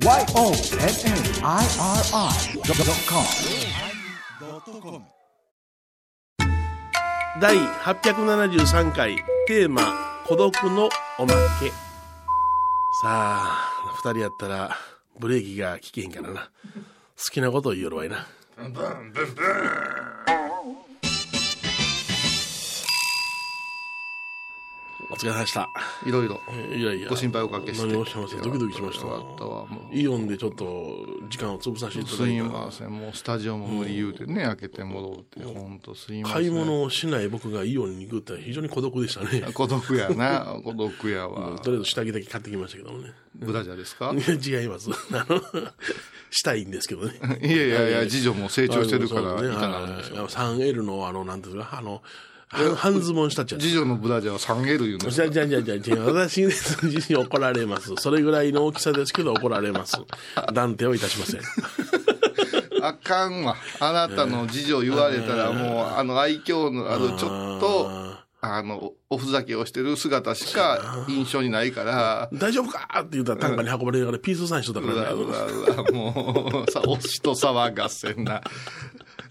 YONNIRI.com 第873回テーマ「孤独のおまけ」さあ二人やったらブレーキが効けへんからな。好きなことを言いよるわいなお疲れ様でしたいろいろ。いやいやご心配おかけして。何をしましたドキドキしましたったわ。イオンでちょっと時間を潰させていたすだいたいません。もうスタジオも無理言うてね、開けて戻って、ほんとすいません。買い物をしない僕がイオンに行くって非常に孤独でしたね 孤独やな。孤独やわ。とりあえず下着だけ買ってきましたけどもねブラジャーですか？違います。あの、したいんですけどね。いやいやいや、次女も成長してるから、いかなるんですよ。はい 3L のあの、なんですか、あの、半半ズボンしたっちゃう。次女のブラジャーは 3L 言うんですじゃじゃじゃじゃじゃ私自身怒られます。それぐらいの大きさですけど怒られます。断定をいたしません。あかんわ。あなたの次女言われたら、もう、あの、愛嬌のある、ちょっと、あの、おふざけをしてる姿しか印象にないから、大丈夫かって言ったら担架に運ばれながらピースサインしとったうからうわうわ、もう、さ、おしと騒がせんな。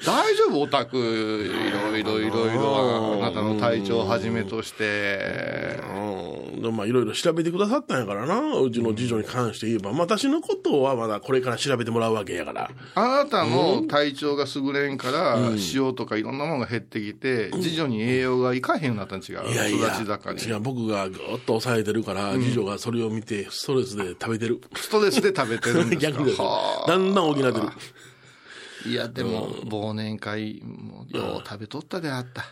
大丈夫？オタク、いろいろいろいろ、あなたの体調をはじめとして。うん。でもまあいろいろ調べてくださったんやからな。うちの次女に関して言えば。まあ私のことはまだこれから調べてもらうわけやから。あなたの体調が優れんから、塩とかいろんなものが減ってきて、次女に栄養がいかへんようになったん違う？いやいや、育ち盛り。違う、僕がぐーっと抑えてるから、次女がそれを見て、ストレスで食べてる。ストレスで食べてるんですか？逆だんだん補ってる。いや、でも、忘年会、もうよう食べとったであった。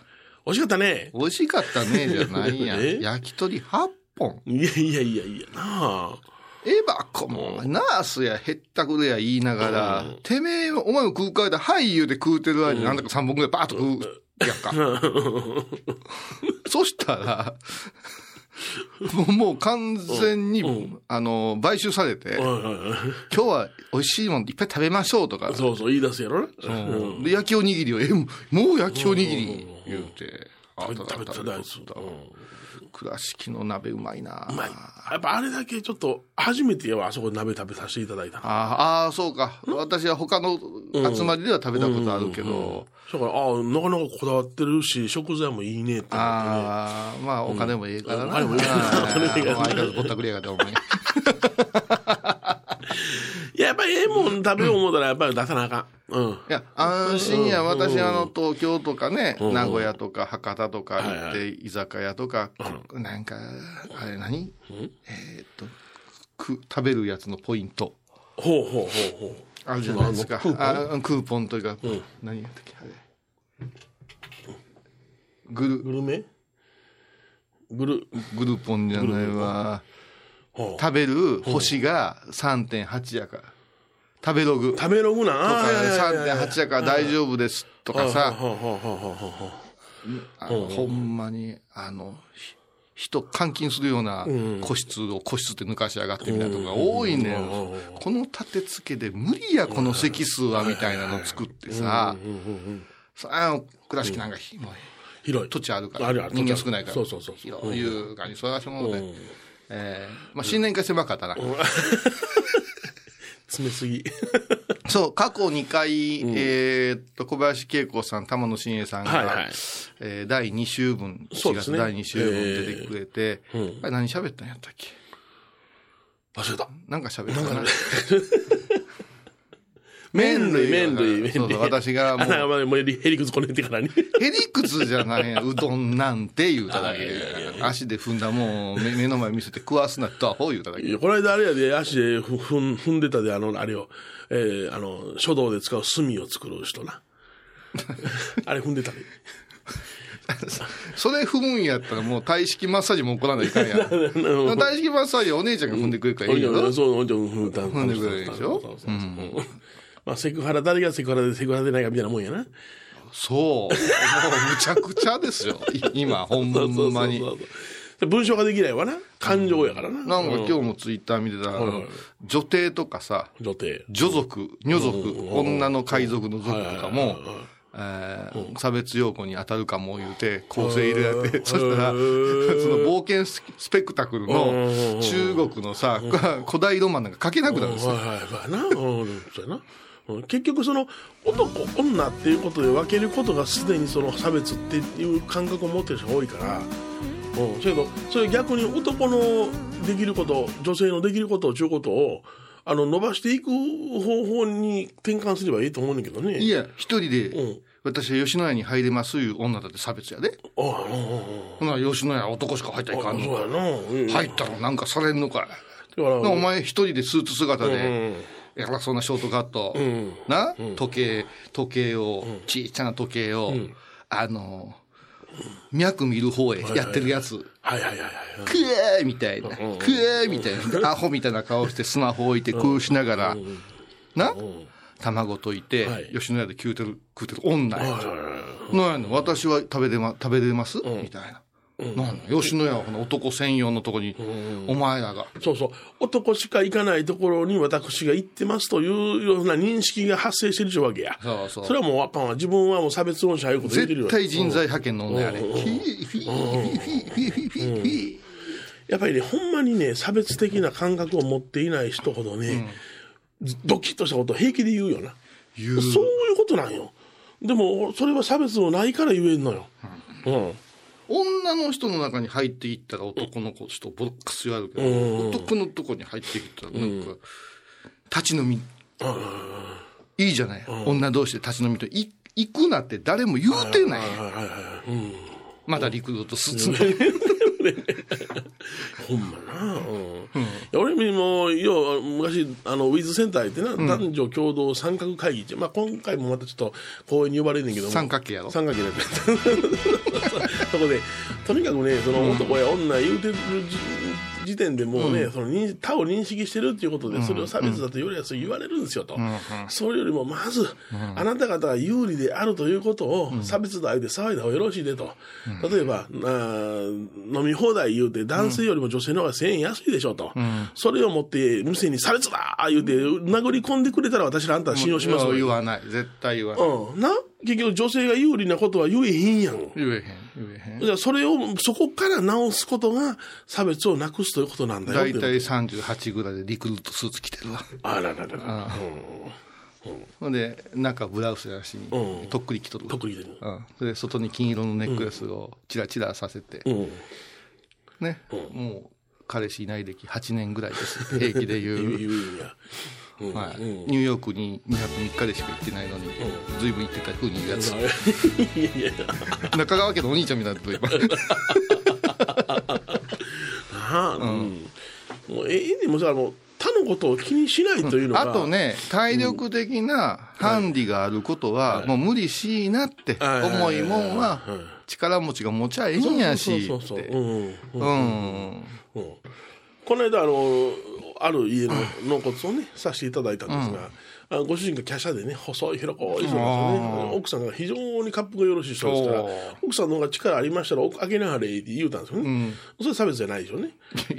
美味しかったね。美味しかったね、じゃないや。焼き鳥8本。いやいやいやいや、なあ。エバコも、ナースやへったくれや言いながら、てめえ、お前も食うかいで、はい言うて食うてる間になんだか3本ぐらいバーッと食う。やんか。そしたら、もう完全に、あの、買収されて、はいはいはい。今日は美味しいもんいっぱい食べましょうとか、そうそう、言い出すやろな。う。ん。で焼きおにぎりを、え、もう焼きおにぎり言うて、あ食べ食べてたやつ。うん倉敷の鍋うまいなうまい。やっぱあれだけちょっと、初めてはあそこで鍋食べさせていただいた。ああ、そうか。私は他の集まりでは食べたことあるけど、だから、ああ、なかなかこだわってるし、食材もいいねって。ああ、まあお金もええからな。お金もええからあーお金もええからもう相変わらずぼったくりやがって、お前。いや、やっぱりええもん食べよう思ったら、やっぱり出さなあかん。うん。いや、安心や、私、あの、東京とかね、名古屋とか博多とか行って、居酒屋とか、なんか、あれ何？えーっと、く食べるやつのポイント。ほうほうほうほう。あるじゃないですか。クーポン？あクーポンというか、何やったっけ、あれ。グル、グルメ？グル、グルポンじゃないわ。食べる星が3.8やから。食べログ。と食べログな。かあーいやいやいや3.8や。から大丈夫ですとかさ、ほんまに、あの、ひ人監禁するような個室を個室って抜かしやがってみたいなとこが多いねん。この立て付けで無理や、この席数はみたいなの作ってさ、さあの倉敷なんか広い。土地あるから、人間少ないから、そうそうそう広いいう感じ、それはしもない。えーまあ、新年会狭かったな。詰めすぎ。そう、過去2回、えーっと、小林恵子さん、玉野真栄さんが、はいはいえー第2週分、4そうですね月第2週分出てくれて、あれ何喋ったんやったっけ？忘れた。なんか喋ったな。麺類、麺類、麺類。そうそう私がもうあなんかもうへりくつこねてからに。へりくつじゃないや、うどんなんて言うただけで。足で踏んだもん、目目の前見せて食わすなとはほう言うただけい。や、この間あれやで、足でふ踏ん踏んでたで、あの、あれを、えー、あの、書道で使う墨を作る人な。あれ踏んでたで。それ踏むんやったらもう体式マッサージも起こらないかんやん。体式マッサージはお姉ちゃんが踏んでくれるからいいよ。そう、おんちゃん踏んでくれるでしょ？うまあ、セクハラ、誰がセクハラでセクハラでないかみたいなもんやな。そう。もうむちゃくちゃですよ。い今、ほんまに。文章ができないわな。感情やからな。なんか今日もツイッター見てたら、女帝とかさ、女帝。女族、女族、女の海賊の族とかも、えー差別用語に当たるかも言うて、構成入れられて、そしたら、そーの冒険ススペクタクルの中国のさ、古代ロマンなんか書けなくなるんですよ。はいはいはいな。うん、そうやな。うん。結局その男女っていうことで分けることがすでにその差別っていう感覚を持ってる人が多いから、うん、それとそれ逆に男のできること女性のできることをちゅうことをあの伸ばしていく方法に転換すればいいと思うんだけどね。いや、一人で、うん。私は吉野家に入れますいう女だって差別やで。ああ、ほな、吉野家男しか入ったらいかんの。か。入ったらなんかされんのかい。だからなお前一人でスーツ姿うんで、偉そうなショートカット、ん。な、時計、時計を、ちっちゃな時計を、あの、脈見る方へやってるやつ、はいはいはいはい。クエーみたいな、クエーみたいな、アホみたいな顔してスマホ置いて空しながら、な、卵溶いてはい、吉野家で食うてる、食うてる女や。はいはいはいなんやの私は食べれま、食べれます？みたいな。なんや吉野家はこの男専用のとこに、お前らが。そうそう。男しか行かないところに私が行ってますというような認識が発生してるっちゅうわけや。そうそうそれはもうあかんわ。自分はもう差別論者いうこと言ってるよ。絶対人材派遣の女やね。フィーフィーフィーフィーフィーフィーフィーやっぱりね、ほんまにね、差別的な感覚を持っていない人ほどね、ドキッとしたことを平気で言うよな。言うそういうことなんよ。でも、それは差別もないから言えんのよ。うん。女の人の中に入っていったら男の子人ボックス言われるけど、男のとこに入ってきたらなんか、立ち飲み、いいじゃない？女同士で立ち飲みと、い行くなって誰も言うてない。まだ陸路と進んで。ほんまな、うん。俺も要は昔あのウィズセンター行ってな、男女共同参画会議って、まあ、今回もまたちょっと公園に呼ばれんねんけども。三角形やろ。三角形だったそこでとにかくねその男や女言うてるじ時点でもうね、その認他を認識してるっていうことで、それを差別だとよりやす言われるんですよと、それよりもまず、あなた方が有利であるということを差別だで騒いだ方がよろしいでと、例えば飲み放題言うて男性よりも女性の方が1000円安いでしょと、それを持って店に差別だ言うて殴り込んでくれたら私らあんたは信用しますよ。言わない。絶対言わない。うん、な？結局女性が有利なことは言えへんやん。言えへん。それをそこから直すことが差別をなくすということなんだよ大体38ぐらいでリクルートスーツ着てるわ。あらららら、ほんで、中ブラウスやしうん、とっくり着とる。とっくりでるうん。それで、外に金色のネックレスをチラチラさせて、うん、ね。もう、彼氏いない歴8年ぐらいです。平気で言う。言う言うんや。うんはい、ニューヨークに2泊3日でしか行ってないのに、ずいぶん行ってたふうに言うやつ。中川家のお兄ちゃんみたいなと今。はあ、うん。もうええねんもうさ、あの、他のことを気にしないというのが。あとね、体力的なハンディがあることは、もう無理しいなって、はいもんは、力持ちが持ちゃええんやし、そうそうそうそう。うん。うん。この間、あの、ある家の納骨をね、させていただいたんですが、あご主人が華奢でね、細い広こい人ですよね。奥さんが非常に滑腹がよろしい人ですから奥さんの方が力ありましたら、奥開けなはれって言うたんですよね。それ差別じゃないでしょうね。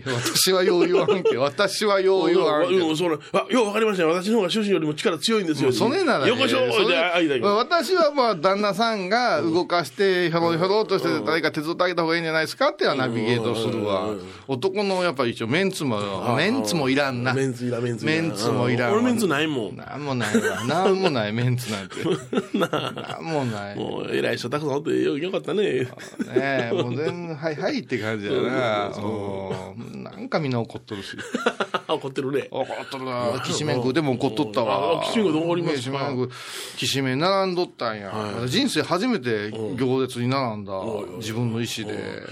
私はよう言わんけど、私はよう言わんけ。そのあようわかりましたよ。私の方が主人よりも力強いんですよ。それならね、よこしょそれで私はまあ、旦那さんが動かして、ひょろひょろっとして、誰か手伝ってあげた方がいいんじゃないですかっていうのはナビゲートするわ。男のやっぱり一応メンツも、メンツもいらんな。メンツいらんメンツいらんメンツもいらんわ。俺メンツないもんなんもないわ。なんもない、メンツなんて。なんもない。もう偉い人たくさんおってよよかったね。ねえ、もう全然、はいはいって感じやな。うんなんかみんな怒っとるし。怒ってるね。怒っとるな。きしめん食うでも怒っとったわ。あきしめん食うどうおりましめん食うきしめん並んどったんや。人生初めて行列に並んだ。自分の意思で。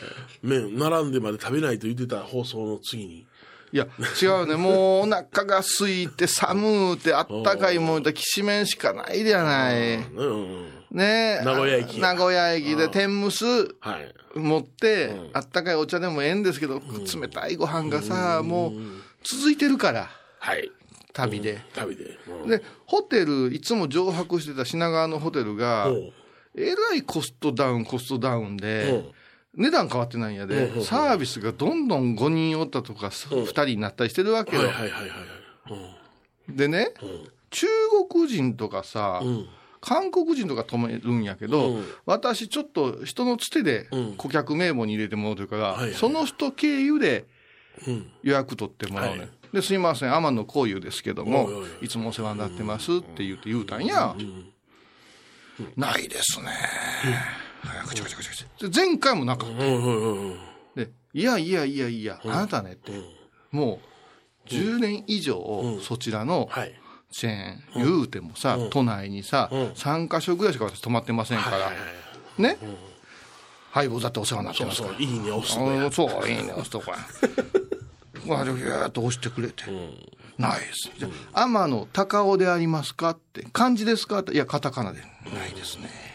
麺、並んでまで食べないと言ってた放送の次に。いや、違うね。もうお腹が空いて寒うてあったかいもんできしめんしかないではない。うん。ねえ。名古屋駅名古屋駅で天むすはい。持って、あったかいお茶でもええんですけど、冷たいご飯がさ、もう続いてるから、はい。旅で。旅で。うんで、ホテル、いつも上泊してた品川のホテルが、うんえらいコストダウン、コストダウンで、値段変わってないんやで、うんサービスがどんどん5人おったとか、2人になったりしてるわけよ。はいはいはいはいはい。でね、中国人とかさ、ん。韓国人とか止めるんやけど、うん。私ちょっと人のつてでうん。顧客名簿に入れてもらうというから、はいはい。その人経由でうん。予約取ってもらうね、はい。で、すいません、天野幸雄ですけどもいつもお世話になってますって言って言うたんや。ないですね。はいカチャカチャカチャカチャで前回もなかった。で、いやいやいやいや、あなたねって、もう10年以上そちらのはい。チェーン、言うてもさ、都内にさ、うん3カ所ぐらいしか私泊まってませんから、はいはいはい。ね。ハイボーだってお世話になってますから。そういいね、押すあのやの。そう、いいね、押すとこや。わあ、ギューッと押してくれて。ないです。じゃあ天野高尾でありますかって。漢字ですかって。いや、カタカナで。ないですね。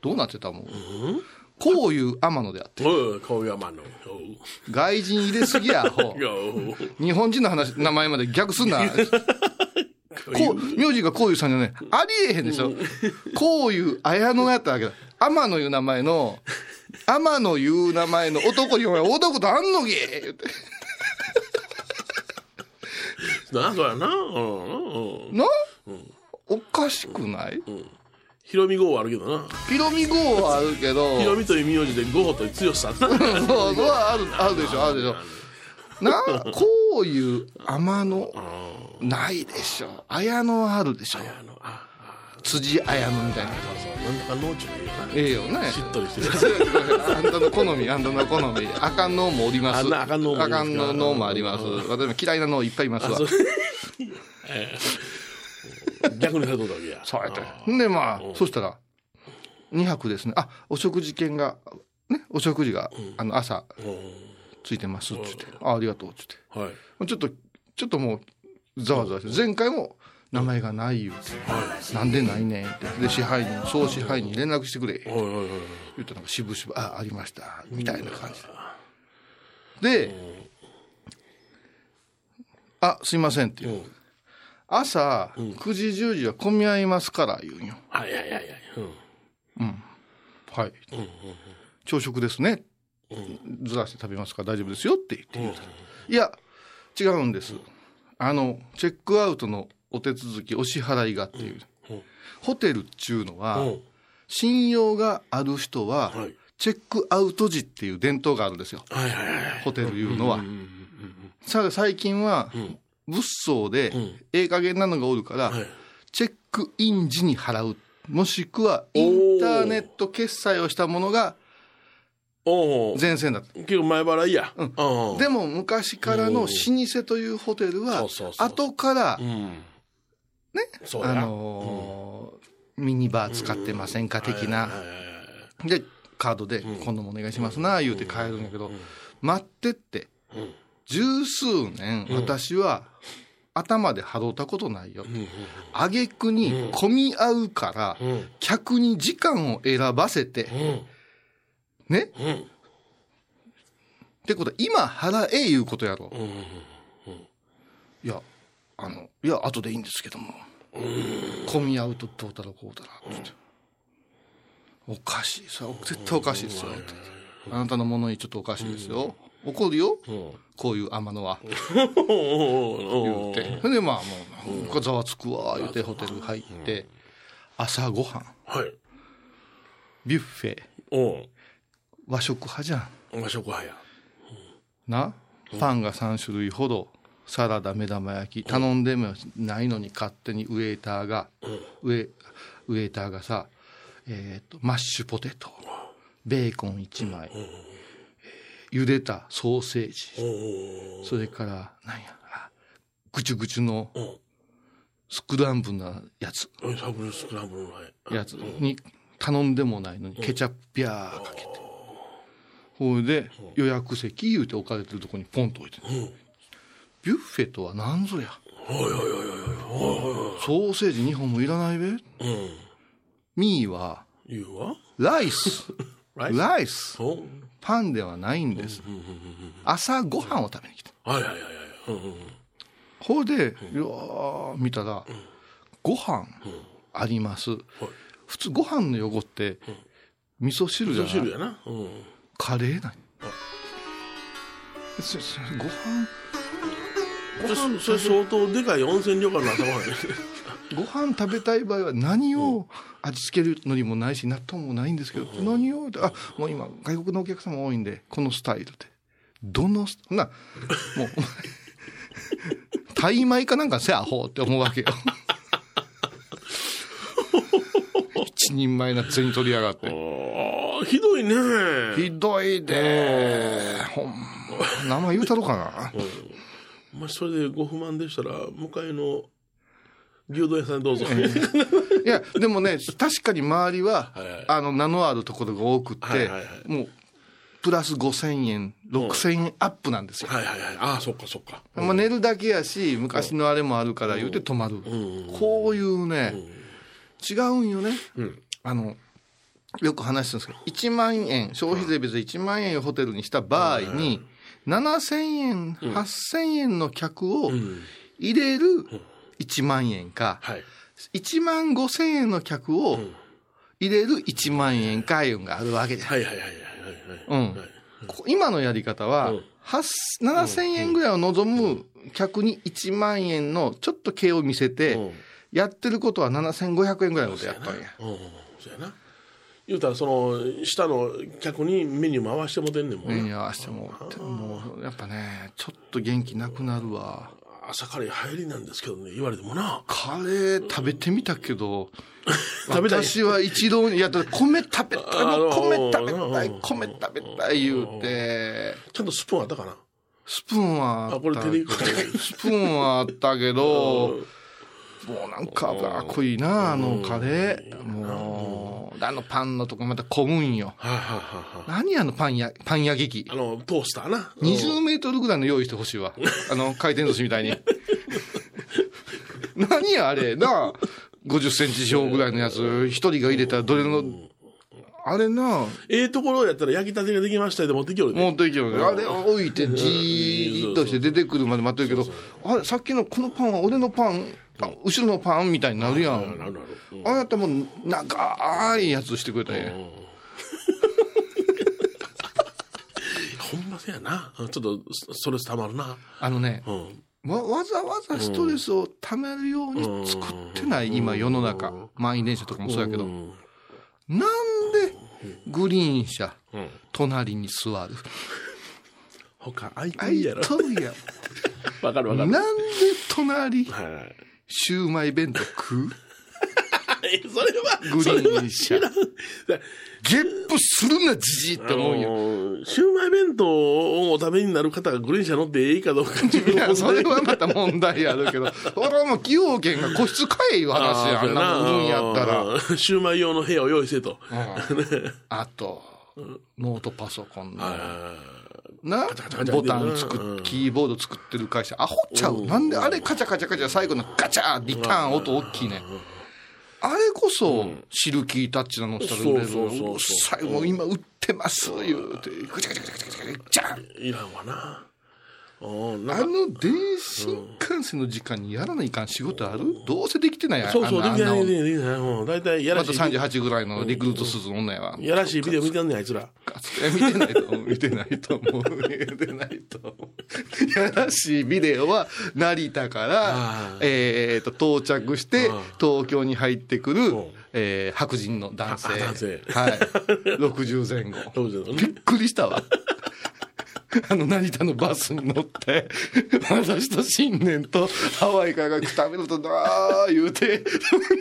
どうなってたもん。こういう天野であって。こういう山の。外人入れすぎや、アホい。や、日本人の話、名前まで逆すんな。こう、名字がこういうさんじゃない。ありえへんでしょ。こういう綾野やったわけだ。天野いう名前の、天野いう名前の男にお前、会うたことあんのげ言ってな、そうやな。うんうん。な、おかしくない？ひろみ号はあるけどな。ピロミ号はあるけど、ひろみという名字で号という強さ。そう、そうある、あるでしょ、あるでしょ。な、こういう天野、ないでしょ。綾野はあるでしょ。辻綾野みたいな。そう、なんだか農地がいいよな。ええよね。しっとりしてる。あんたの好み、あんたの好み。あかんのもおります。あかんのもあかんののもあります。私も嫌いなのいっぱいいますわ 逆にされとったわけや。そうやって。んで、まあ、そしたら、2泊ですね。あ、お食事券が、ね、お食事が、あの、朝、うんついてますって言って。あ、ありがとうってはい。言って。ちょっと、ちょっともう、ざわざわして、前回も、名前がない言うて。なんでないねんって。で、支配人、総支配人に連絡してくれ。おいおいおい言ったらなんか渋々、あ、ありました、みたいな感じで。で、あ、すいませんって言う。うん朝、9時、10時は混み合いますから、言うんよ。はいはいはいはい。うんはい。朝食ですね。ずらして食べますから大丈夫ですよって言って言うたらいや、違うんです。あの、チェックアウトのお手続き、お支払いがっていう。うんホテルっちゅうのは、うん信用がある人は、はいチェックアウト時っていう伝統があるんですよ。はいはいはい。ホテルいうのは。さあ最近は、ん物騒で、ん。ええ加減なのがおるから、はい。チェックイン時に払う。もしくは、インターネット決済をしたものが。前線だった。結構前払いや。でも昔からの老舗というホテルは後からう、ん。ね。あのーミニバー使ってませんか的な。で、カードで、今度もお願いしますな、言うて帰るんやけど、待ってって、うん十数年、私は、頭で払うたことないよ。挙句に混み合うから、うん客に時間を選ばせて、うん。ね？うん。ってことは、今払えいうことやろ。うん。いや、あの、いや、後でいいんですけども。混み合うとどうたらこうたら、っておかしい。それは絶対おかしいですよ。あなたのものにちょっとおかしいですよ。怒るよ。うん。こういう天野は。言うて。それでまあもう、なんかざわつくわ、言うてホテル入って、朝ごはん、はい。ビュッフェ、お和食派じゃん。お。和食派や。な、パンが3種類ほど、サラダ、目玉焼き、頼んでもないのに勝手にウェーターが、ウェウェーターがさ、えっ、と、マッシュポテト、ベーコン1枚、えー茹でたソーセージ。それから、なんや、あぐちゅぐちゅのうん。スクランブルなやつ、サブルスクランブルのはい。やつに頼んでもないのにケチャップピャーかけて。ほいで、予約席言うて置かれてるとこにポンと置いてる。ビュッフェとは何ぞや。ソーセージ2本もいらないべ。うん。ミーは、ライス。ライス。パンではないんです。朝ごはんを食べに来た。はいはいはいはい。ほいで、いやー見たら、ご飯あります。普通ご飯の横って、味噌汁じゃな。い味噌汁やな。うん。カレーなんご飯ご飯？それ相当でかい温泉旅館の朝ごはんやねご飯食べたい場合は何を味付けるのりもないし納豆もないんですけど、何をあもう今外国のお客様多いんでこのスタイルで。どのスなもうお前 タイ米かなんかせアホって思うわけよ。一人前な銭取りやがって。ああひどいね。ひどいで。ほんま。名前言うたろかな。お前それでご不満でしたら向かいの牛丼屋さんにどうぞ。いやでもね確かに周りは、はいはい。あの名のあるところが多くって、はいはいはい。もうプラス5000円6000円アップなんですよ、はいはいはい。ああそっかそっか。まあ、寝るだけやし昔のあれもあるから言うて泊まる、こういうね、違うんよね、ん。あのよく話してるんですけど1万円消費税別で1万円をホテルにした場合に7000円8000円の客を入れる1万円か。はい。1万5000円の客を入れる1万円かいうのがあるわけじゃん。はいはいはいはいはいうん。こ今のやり方は、8 7000円ぐらいを望む客に1万円のちょっと毛を見せて、うん。やってることは7500円ぐらいのことやったんや。うん。そうやな。言うたらその下の客にメニュー回してもてんねんもんな。目に合わせてももうやっぱね、ちょっと元気なくなるわ。朝カレー入りなんですけどね言われてもな。カレー食べてみたけど、食べたい。私は一度に、いや、だって米食べたい、米食べたいうん、米食べたい言うて、ちゃんとスプーンあったかな？スプーンはあったあこれ手でいくスプーンはあったけど、もうなんか脂っこいな、あのカレー。もう、あのパンのとこまた混むんよ。何あのパンや、パン焼き器？あ。のトースターな。20メートルぐらいの用意してほしいわ。あの、回転寿司みたいに。何やあれな50センチ四方ぐらいのやつ、一人が入れたらどれの、あれな。ええところやったら焼きたてができましたよ持ってきよるね持っていけよ。ね。あれ置いてじーっとして出てくるまで待ってるけど、あれ、さっきのこのパンは俺のパン、あ後ろのパンみたいになるやん。なるなるうんあなたもう長いやつしてくれたん。や。ほんませやな。うんちょっとスストレスたまるな。あのね、うん。わわざわざストレスをためるように作ってない、今世の中。満員電車とかもそうやけど。うん。なんでグリーン車、うん。隣に座る？他空いてあいるやろ。とるやん。わかるわかる。なんで隣、はいシューマイ弁当食う？えそれはグリーン車。ゲップするな、じじいって思うよ。よ。シューマイ弁当をお食べになる方がグリーン車乗っていいかどうか自分いや、のそれはまた問題あるけど、俺はもう崎陽軒が個室買えいう話や、あんなもんやったら。ら。シューマイ用の部屋を用意せと。うんあと、ノートパソコンの、あなボタン作うんっ、キーボード作ってる会社、アホちゃう。なんであれカチャカチャカチャ最後のガチャーリターン音大きいね。あれこそ、シルキータッチなのしたら売れる。そうそうそうそううっさい、もう今売ってます、言うて、ガチャガチャガチャガチャガチャ、いらんわな。あの電新幹線の時間にやらないかん仕事ある？どうせできてないやん。そうそう、できない、できない、できない。うん大体、やらましたい。38ぐらいのリクルートスーツの女やわ。やらしいビデオ見てんねん、あいつら。え見てないと思う。見てないと思う。見てないと思う。やらしいビデオは成田からあ、えっと、到着してあ、東京に入ってくるうん、えー白人の男性。あ男性はい。60前後。びっくりしたわ。あの、成田のバスに乗って、私と新年とハワイから食べるとなー言うて、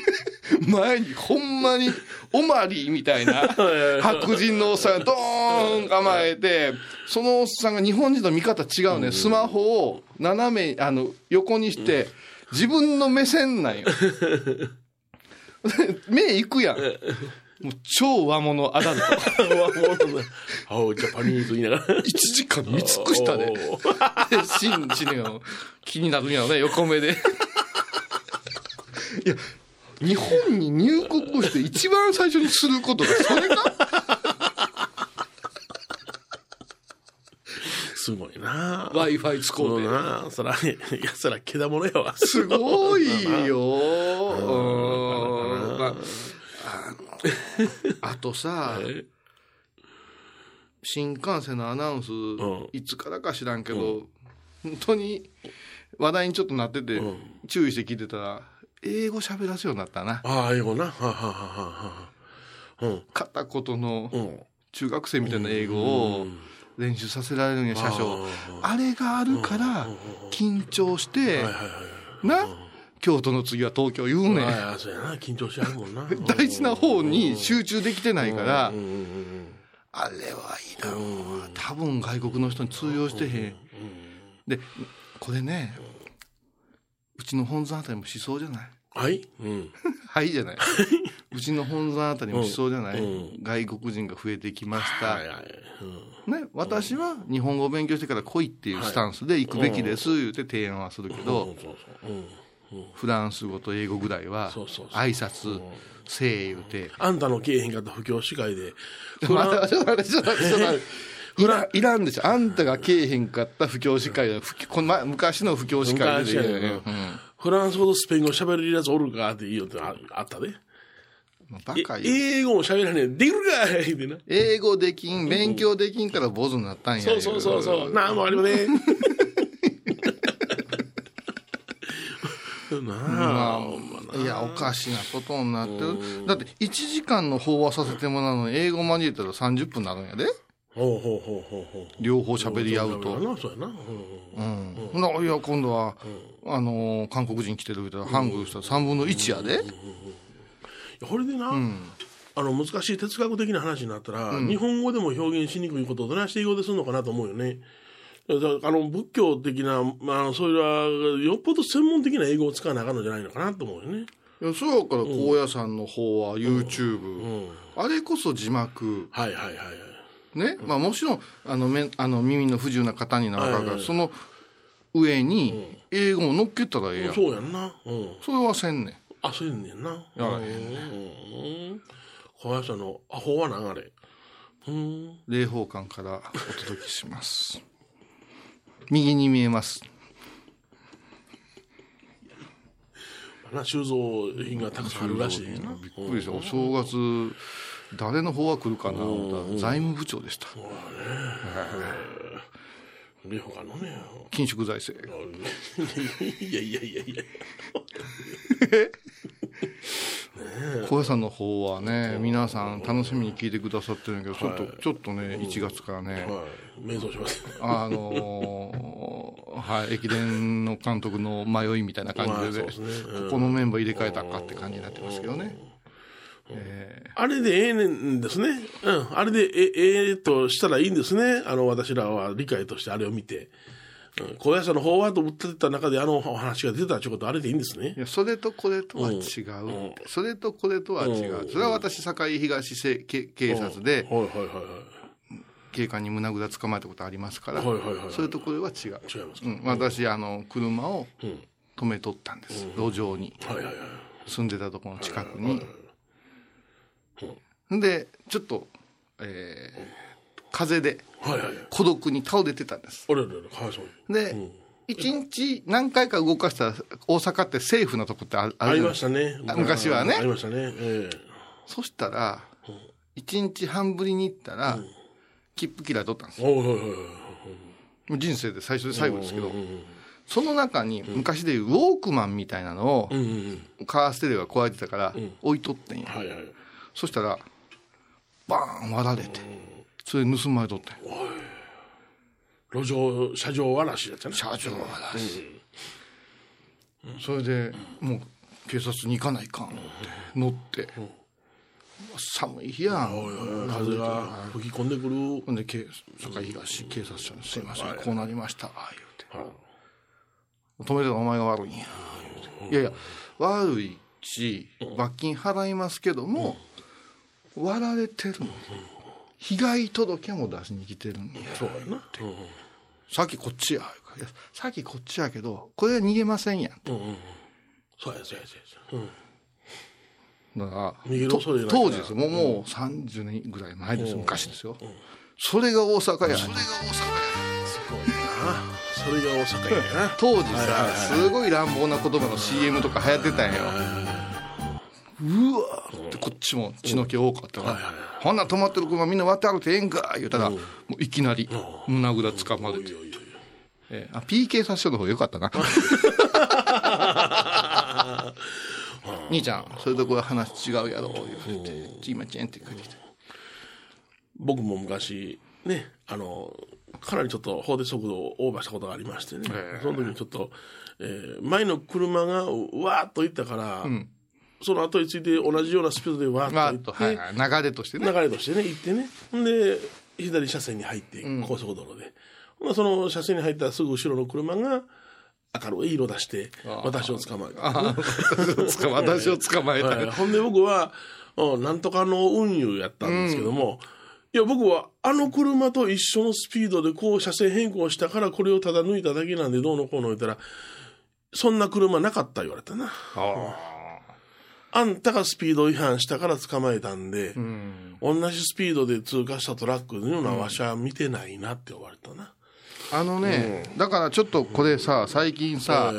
前にほんまにオマリーみたいな 白人のおっさんがドーン構えて、そのおっさんが日本人と見方違うね。スマホを斜め、あの、横にして、自分の目線なんよ。目いくやん。もう超和物アダルト。あおジャパニーズ言いながら。1時間見尽くしたで。で、シン、シ気になるんやろね、横目で。いや、日本に入国して一番最初にすることが、それが、すごいな Wi-Fi 使そううて。なそら、いや、そら、けだものやわ。すごいよ。うんまああとさ、新幹線のアナウンス、んいつからか知らんけど、本当に話題にちょっとなってて、注意して聞いてたら、英語喋らすようになったな。ああ、英語な。ははははは。うん。片言のうん。中学生みたいな英語を練習させられるんや、車掌。あれがあるから、緊張して。な、京都の次は東京言うねん。ああ、そうやな。緊張しもんな。大事な方に集中できてないからあれはいいだろうな。多分外国の人に通用してへん。で、これね、うちの本山あたりもしそうじゃない？はい？うん。はいじゃない。うちの本山あたりもしそうじゃない、うん外国人が増えてきました。ね、私は日本語を勉強してから来いっていうスタンスで行くべきです、言うて提案はするけど。フランス語と英語ぐらいは挨拶、せい言うて、あんたのけえへんかった不況司会で、フまランだちょっと待ってちょっと待ってちょっと待って いらいらんでしょ。あんたがけえへんかった不教師会この前昔の不教師会で。ねんうんフランス語とスペイン語喋れるやつおるかって言いよってああったで。えバカよ。英語も喋らねえ。できるかいってな。英語できん、勉強できんから坊主になったんや。そうそうそうそう。なんもありません。なまあ。あ、いや、おかしなことになってる。だって、1時間の法話させてもらうのに、英語交えたら30分になるんやで。ほうほうほうほうほう。両方喋り合うと。そうやな。うんいや、今度は、あのー、韓国人来てるみたいな、ハングルしたら3分の1やで。これでな、あの難しい哲学的な話になったら、日本語でも表現しにくいことをどないして英語でするのかなと思うよね。あの仏教的な、まあ、それはよっぽど専門的な英語を使わなあかんのじゃないのかなと思うよね。いや、そうやから、高野山の方は YouTube。あれこそ字幕。はいはいはいはい。ね？まあもちろん、あの、目あの耳の不自由な方になるから、はいはいその上に英語も乗っけたらええやん。そうやんな。うん。それはせんねん。あ、そうやねんな。やらへんうん。小林さん。のアホはなん。あれ。うん。霊宝館からお届けします。右に見えます。な収蔵品がたくさんあるらしい。びっくりした。お正月、誰の方は来るかな思ったら財務部長でした。霊宝館のね。緊縮財政。いやいやいやいや。小屋さんの方はね、皆さん楽しみに聞いてくださってるんやけど、ちょっと、ちょっとね、1月からね、します。あのーはい、駅伝の監督の迷いみたいな感じで、ここのメンバー入れ替えたんかって感じになってますけどね。あれでええねんですね。うん。あれでえええとしたらいいんですね。あの、私らは理解としてあれを見て。うん。高野山の法話と訴ってた中であのお話が出たってことあれでいいんですねい。や、それとこれとは違う。それとこれとは違う。それは私、堺東せけ警察で、はいはいはいはい。警官に胸ぐら捕まえたことありますから、はいはいはいそれとこれは違う。違いますか？うん、私、あの、車をん止めとったんです。路上に。はいはいはい。住んでたところの近くに。んで、ちょっと、えー、風ではいはいはい。孤独に倒れてたんです。で、一日何回か動かしたら、大阪ってセーフなとこってあるありまししたね。あ昔はね。ありましたね。ええ。そしたら、一日半ぶりに行ったら、切符切られとったんですよ。人生で最初で最後ですけど、その中に昔でいうウォークマンみたいなのをうんうんうん。カーステレオが壊れてたから置いとってんや。はいはい。そしたら、バーン割られて、それ盗まれとってん。路上、車上荒らしやったね。車上荒らし。それで、もう警察に行かないかんって乗って、寒い日やん。風が吹き込んでくる。ほんで、警堺東警察署にすいません、こうなりました、言うて。止めてたお前が悪いんや。いやいや、悪いし、罰金払いますけども、割られてるの。被害届も出しに来てるんや。そうやな。さっきこっちや。いやさっきこっちやけど、これは逃げませんやん。うんうんうん。そうやそうやそうや。うん。だから、逃げる恐れ当時ですよ。もうもう30年ぐらい前ですよ。昔ですよ。それが大阪や。すごいな。それが大阪やな。当時さ、すごい乱暴な言葉の CM とか流行ってたんよ。うわーってこっちも血の気多かったから、ほんなら止まってる車みんな割ってええんか言うたら、もういきなり胸ぐらつかまれて、えーあ PK 殺傷の方が良かったな。兄ちゃん、それとこれ話違うやろ、言われて、ちいまちんって書いてきて。僕も昔、ね、あの、かなりちょっと法定速度をオーバーしたことがありましてね、その時にちょっと、えー前の車がうわーっと行ったから、その後について同じようなスピードでわまあ、ーっと行って、はいはい、流れとしてね。流れとしてね、行ってね。で、左車線に入って、高速道路で。ほなその車線に入ったらすぐ後ろの車が明るい色出して、私を捕まえた。ああ、捕ま私を捕まえた。はいほんで僕は、うんなんとかの運輸やったんですけども、いや僕はあの車と一緒のスピードでこう車線変更したからこれをただ抜いただけなんでどうのこうの言ったら、そんな車なかった言われたな。あんたがスピード違反したから捕まえたんで、同じスピードで通過したトラックのようなわしは見てないなって言われたな。あのね、だからちょっとこれさ、最近さ、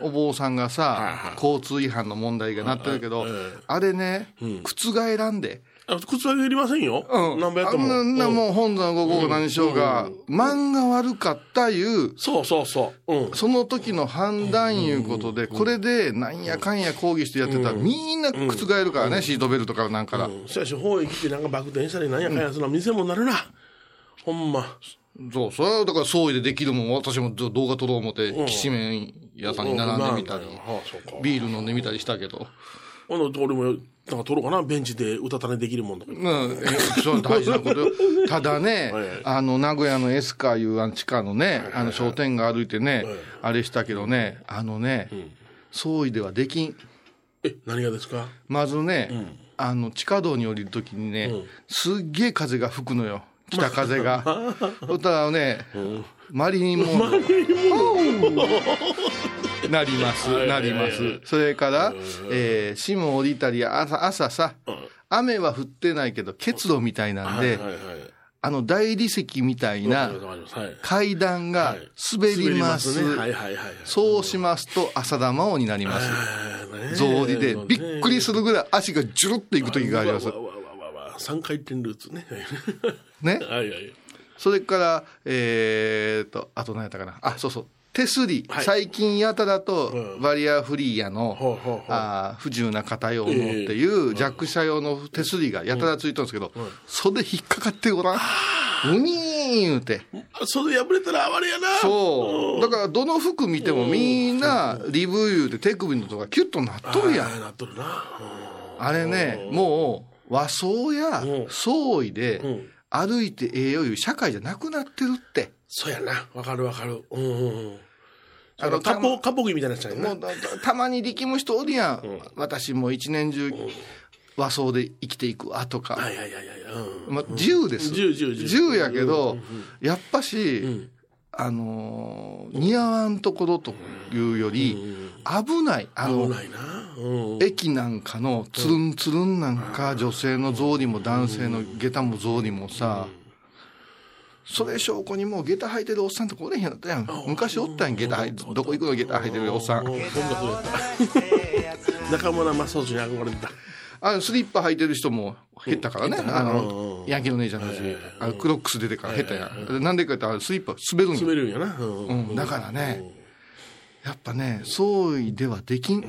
お坊さんがさ、交通違反の問題がなってるけど、あれね、覆らんで。あ靴はいりませんよ。うん。何倍やっても。あんなうんもう本山ごご何しようが、漫画悪かったいう、そうそうそう。うん。その時の判断いうことで、これでなんやかんや抗議してやってたら、みんな覆るからね、シートベルトからなんから。しかし、方へ来てなんかバク転したりなんやかんやすな店もなるな。ほんま。そう、それはだから総意でできるもん、私も動画撮ろう思って、きしめん屋さんに並んでみたり。ビール飲んでみたりしたけど。ほんで俺も、なんか撮ろうかな。ベンチで歌種できるもんとか。うん、えそう大事なことよ。ただねはい、あの、名古屋のエスカーいうあの地下のね、あの商店街歩いてね、あれしたけどね、あのね、総意ではできん。え、何がですか？まずね、あの、地下道に降りるときにね、すっげえ風が吹くのよ。北風が。そしたらね、マリリン・モンローなります、なります。それから、えー、霜降りたり、朝、朝さ、雨は降ってないけど、結露みたいなんで。あの大理石みたいな。階段が滑ります。そうしますと、浅田真央になります。草履でびっくりするぐらい足がジュルッといく時がありますわ。わわわわわ三回転ルーツね。ね。それから、えーと、あと何やったかな。あ、そうそう。手すり。はい最近やたらとう、んバリアフリーやの、ほうほうほうあー不自由な方用のっていう弱者用の手すりがやたらついてるんですけど、それ引っかかってごらん。うにー言うて。それ破れたらあれやな。そう。だから、どの服見てもみんな、リブユーで手首のとこがキュッとなっとるやん。はいなっとるな。あれね、もう、和装や装衣でん歩いてええよいう社会じゃなくなってるって。そうやな。わかるわかる。うんうんうん。ああのの、カポ、カポギみたいなやつやな。もうだたまに力む人おるやん。私もう一年中和装で生きていくわとか。はいはいはいはい。うん。まあ、自由です。自由自由自由やけど、やっぱし、あのー似合わんところというより、危ない。あ危の、ないな。うん。駅なんかのつるんつるんなんか、女性の草履も男性の下駄も草履もさ、それ証拠にもう下駄履いてるおっさんとかおれへんやったやん。昔おったやん、下駄履いて、どこ行くの下駄履いてるおっさん。うん音楽やった。中村雅俊に憧れてた。あの、スリッパ履いてる人も減ったからね。あの、ヤンキーの姉ちゃんたち、あのクロックス出てから減ったやん。なんでかって言ったらスリッパ滑るんよ。滑るんやな。うん。うん、だからね、やっぱね、総意ではできん。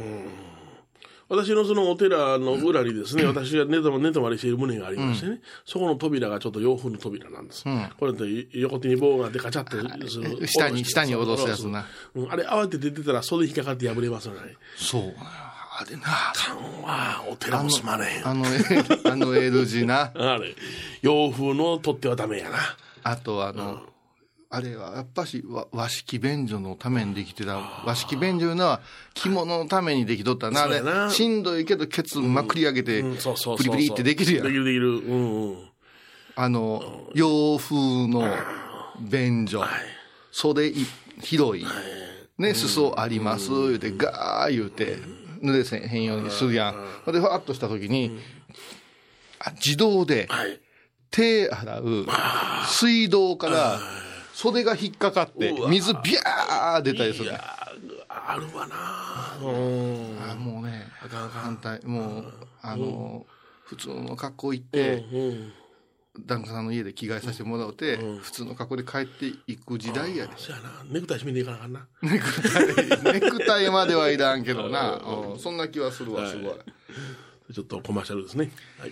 私のそのお寺の裏にですね、私が寝泊ま寝泊まりしている棟がありましてね、そこの扉がちょっと洋風の扉なんです。これって横手に棒があってカチャッとする。下に下に下ろすやつな。うんあれ慌てて出てたら袖引っかかって破れますよね。そう。あれな。かんはお寺も住まれへん。あの、あの L 字な。あれ、洋風の取ってはダメやな。あとあの、あれはやっぱし和和式便所のためにできてた。和式便所いうのは着物のためにできとったな。あれしんどいけどケツまくり上げて。プリプリってできるやん。できるできる。うんうん。あの、洋風の便所。袖い広い。ね、裾あります。言うて、ガー言うて、濡れせへんようにするやん。ほんで、ふわっとした時に、あ自動ではい。手洗う水道から袖が引っかかって、水ビャー出たりするね。あるわな。うん。あもうね、反対、もう、あの、普通の格好行って、うん。檀家さんの家で着替えさせてもらうて、普通の格好で帰っていく時代やで。そうやな。ネクタイ締めていかなあかんな。ネクタイ、ネクタイまではいらんけどな。うんそんな気はするわ、すごい。ちょっとコマーシャルですね。はい。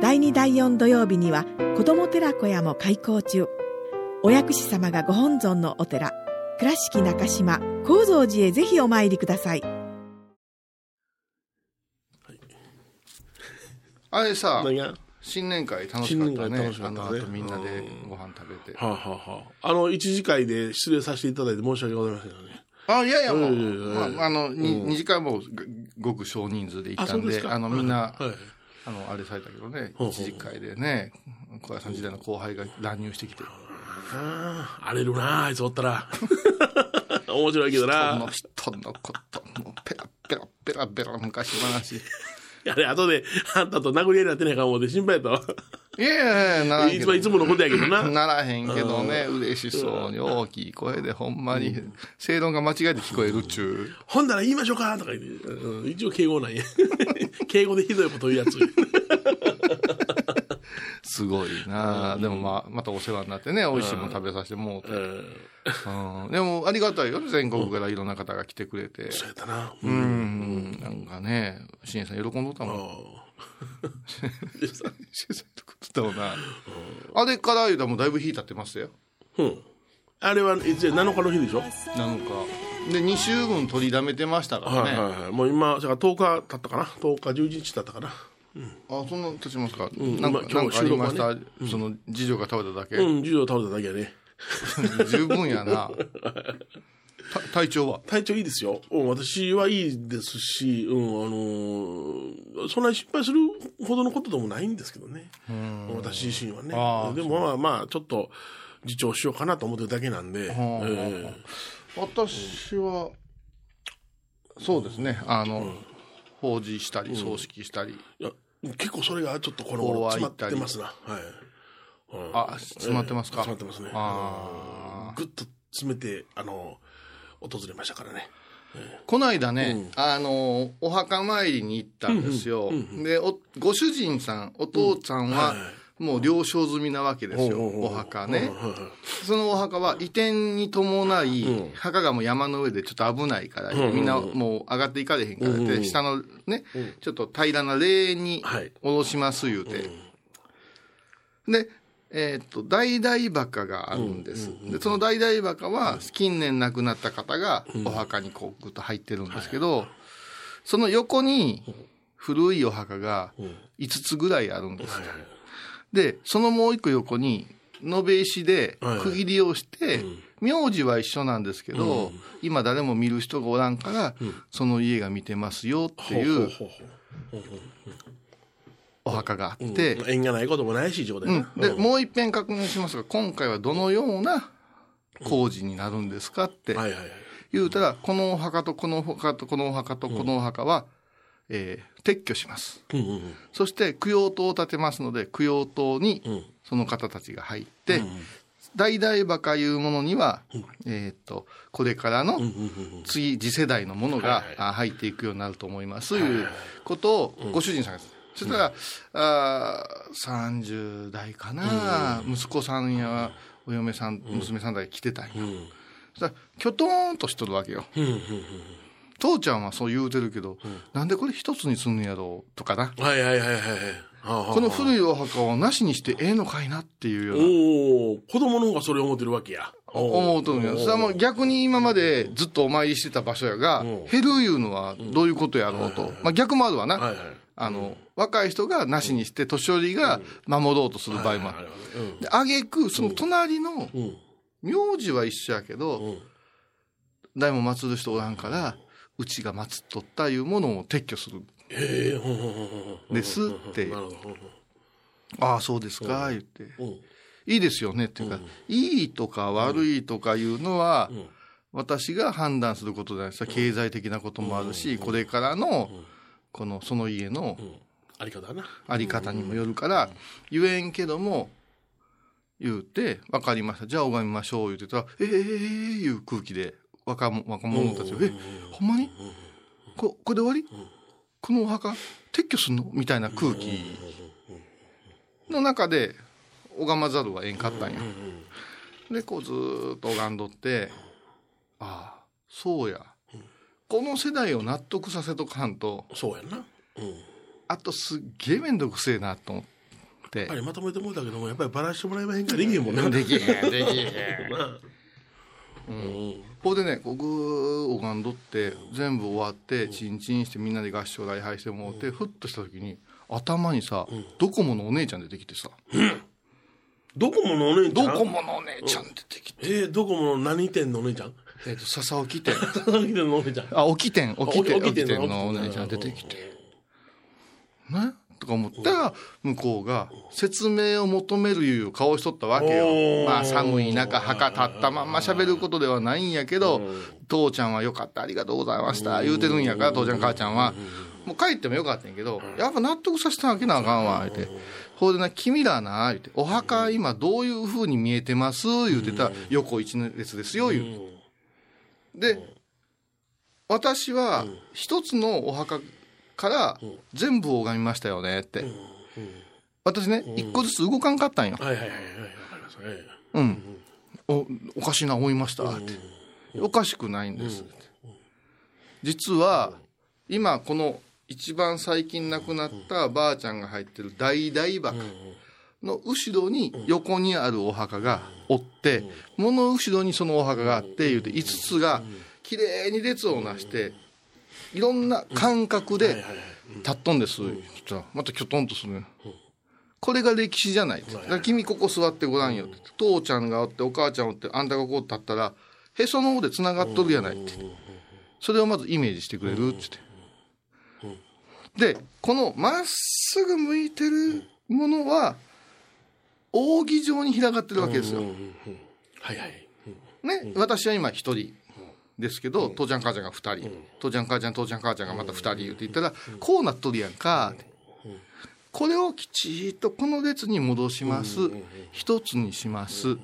第2第4土曜日には子ども寺小屋も開校中。お薬師様がご本尊のお寺倉敷中島・高蔵寺へぜひお参りください。あれさ、新年会楽しかったね。楽しかったね。あの後みんなでご飯食べて。はあ、はあはあ、あの、一次会で失礼させていただいて申し訳ございませんよね。あ、いやいや、もう、うんまあ、あの、に二次会もごく少人数で行ったんで、あの、みんな、はい。あの、あれされたけどね、一次会でね、小屋さん時代の後輩が乱入してきて、ああ、荒れるなあいつおったら。面白いけどこのな人のこと、もうペラペラペラペラ昔話。あれ、後で、あんたと殴り合いになってないか思って心配やったわ。いやいや、ならんけどいつもいつものことやけどな。ならへんけどね、嬉しそうに大きい声で、ほんまに、正論が間違えて聞こえるっちゅう。ほんなら言いましょうかとか言って、うん一応敬語なんや。敬語でひどいこと言うやつ。すごいなあでもまあ、またお世話になってね、美味しいもの食べさせてもうて。うんうんでも、ありがたいよね、全国からいろんな方が来てくれて。そうやったな。う。ん、なんかね、しんさん喜んどったもん。あしんさん喜んどったもんな。あれから言うたらもうだいぶ日経ってますよ。うん。あれはいつや7日の日でしょ？なんか。で、2週分取りだめてましたからね。はいはいはい。もう今、だから10日経ったかな？10日、11日経ったかな？あ、そんな経ちますか？んなんか、まあなんかありました、収その、次女が倒れただけ？うん、授業倒れただけやね。十分やな。た体調は？体調いいですよ。うん、私はいいですし、うん、あのーそんなに心配するほどのことでもないんですけどね。私自身はねでもまあまあ、ちょっと、自重しようかなと思ってるだけなんで。はあえ私は、そうですね、あの、法事したり、葬式したり。えいや結構それがちょっとこの頃詰まってますな。はい。うんあ、詰まってますか、詰まってますね。あぐっと詰めて、あの、訪れましたからね。この間ね、あの、お墓参りに行ったんですよ。でお、ご主人さん、お父さんは、もう了承済みなわけですよ、ほうほうほうお墓ね。はいはいそのお墓は移転に伴い、うん。墓がもう山の上でちょっと危ないから、んうんみんなもう上がっていかれへんからって、うんうん。下のね、うん。ちょっと平らな霊園にはい。下ろします言うて。で、えーっと、大々墓があるんです。で、その大々墓は近年亡くなった方がお墓にこうぐっと入ってるんですけど、その横に古いお墓が5つぐらいあるんです。よ。で、そのもう一個横に、延べ石で区切りをして、名字は一緒なんですけど、今誰も見る人がおらんから、その家が見てますよっていうお墓があうって、うん縁がないこともないし、状態うん、で、もう一遍確認しますが、今回はどのような工事になるんですかって。言うたら、このお墓とこのお墓とこのお墓とこのお墓は、えー撤去します。うんうんそして供養塔を建てますので、供養塔にん。その方たちが入って、大々墓いうものには、えーっと、これからの次、次世代のものが入っていくようになると思います、いうことをご主人さんが、そしたら、あー30代かな、息子さんやお嫁さん、娘さんだけ来てたんよ。そしたら、きょとーんとしとるわけよ。うんうんうん父ちゃんはそう言うてるけど、なんでこれ一つにすんのやろうとかな。はいはいはいはいはい。ここの古いお墓をなしにしてええのかいなっていうような。おお子供の方がそれ思ってるわけや。思うとるんよ。それはもう逆に今までずっとお参りしてた場所やがうん、減るいうのはどういうことやろうと。まあ逆もあるわな。はいはい。あの、若い人がなしにして、年寄りが守ろうとする場合もある。うん。で、あげく、その隣の、うん。名字は一緒やけど、うん。誰も祀る人おらんから、うちが祀っとったいうものを撤去する。ですって。ああ、そうですか、言って。うん。いいですよねっていうか、いいとか悪いとかいうのは、私が判断することじゃないですか。経済的なこともあるし、これからの、この、その家のあり方な。あり方にもよるから、言えんけども、言うて、わかりました。じゃあ拝みましょう、言うてたら、ええー、いう空気で、若者若者たちが、え、ほんまに？こ、これで終わり？このお墓、撤去すんの？みたいな空気の中で、拝まざるはえんかったんや。で、こうずーっと拝んどって、ああ、そうや。この世代を納得させとかんと、そうやんな。うん。やあとすっげえめんどくせえなと思ってっぱ。りまとめてもらったけども、やっぱりバラしてもらえまへんからできへんもんな。できへん、できへん。なうん。これでね、こうぐー拝んどって、全部終わって、チンチンしてみんなで合唱礼拝してもらって、ふっとした時に、頭にさ、ドコモのお姉ちゃん出てきてさ、ドコモのお姉ちゃん？ドコモのお姉ちゃん出てきて、えー、ドコモの何店のお姉ちゃん？えっと、笹起店。何店のお姉ちゃん。あ、起き店、起き店、店のお姉ちゃん。出てきて、ね？とか思ったら、向こうが説明を求めるいう顔しとったわけおよ。ー。まあ寒い中、墓立ったまんま喋ることではないんやけど、父ちゃんはよかった、ありがとうございました、言うてるんやから、父ちゃん母ちゃんは。もう帰ってもよかったんやけど、やっぱ納得させてあげなあかんわ、言うて。ほいでな、君らな、言うて、お墓今どういう風に見えてます言うてたら、横一列ですよ、言うて。で、私は一つのお墓から全部拝みましたよねって。私ね、一個ずつ動かんかったんよ。はいはいはいうん。お、おかしいな思いましたって。おかしくないんですって。実は、今この一番最近亡くなったばあちゃんが入ってる大々墓の後ろに横にあるお墓がおって、もの後ろにそのお墓があって、言うて5つが綺麗に列をなして、いろんな感覚で立っとんです。またきょとんとするね。これが歴史じゃない君ここ座ってごらんよ。父ちゃんがおって、お母ちゃんおって、あんたがこう立ったら、へその方で繋がっとるやないって。それをまずイメージしてくれるって言って。で、このまっすぐ向いてるものは、扇状に開かってるわけですよ。はいはい。ね、私は今一人ですけど、父ちゃん母ちゃんが二人、父ちゃん母ちゃん父ちゃん母ちゃんがまた二人言って言ったら、こうなっとるやんかこれをきちっとこの列に戻します。一つにします。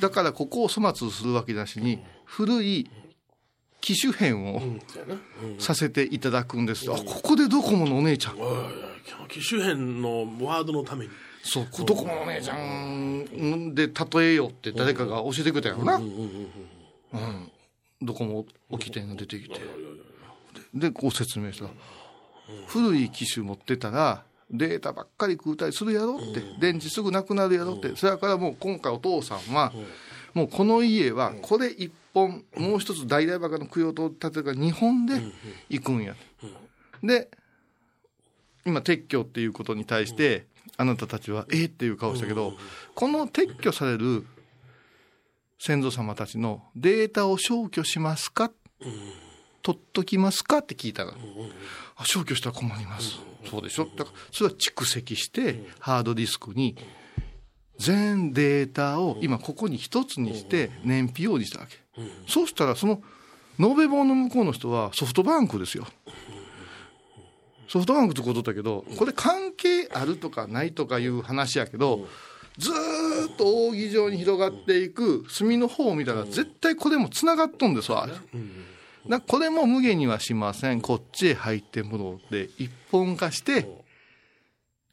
だからここを粗末するわけだしに、古い機種変を。させていただくんです。あ、ここでドコモのお姉ちゃん。機種編のワードのために。そう、ドコモのお姉ちゃんで例えよって誰かが教えてくれたよな。うん。ドコモ起きてんが出て。きて。で、こう説明した。古い機種持ってたら、データばっかり食うたりするやろって、電池すぐなくなるやろって、それからもう今回お父さんは、もうこの家はこれ一本、もう一つ大々バカの供養塔建てるから2本で行くんや。で、今撤去っていうことに対して、あなたたちは、えーっていう顔したけど、この撤去される先祖様たちのデータを消去しますか？取っときますか？って聞いたら、あ消去したら困ります。そうでしょ？だから、それは蓄積して、ハードディスクに、全データを今ここに一つにして燃費用にしたわけ。そうしたら、その、延べ棒の向こうの人はソフトバンクですよ。ソフトバンクってことだけど、これ関係あるとかないとかいう話やけど、ずーっと扇状に広がっていく墨の方を見たら、絶対これも繋がっとんですわ。だこれも無限にはしません。こっちへ入ってもろうて、一本化して、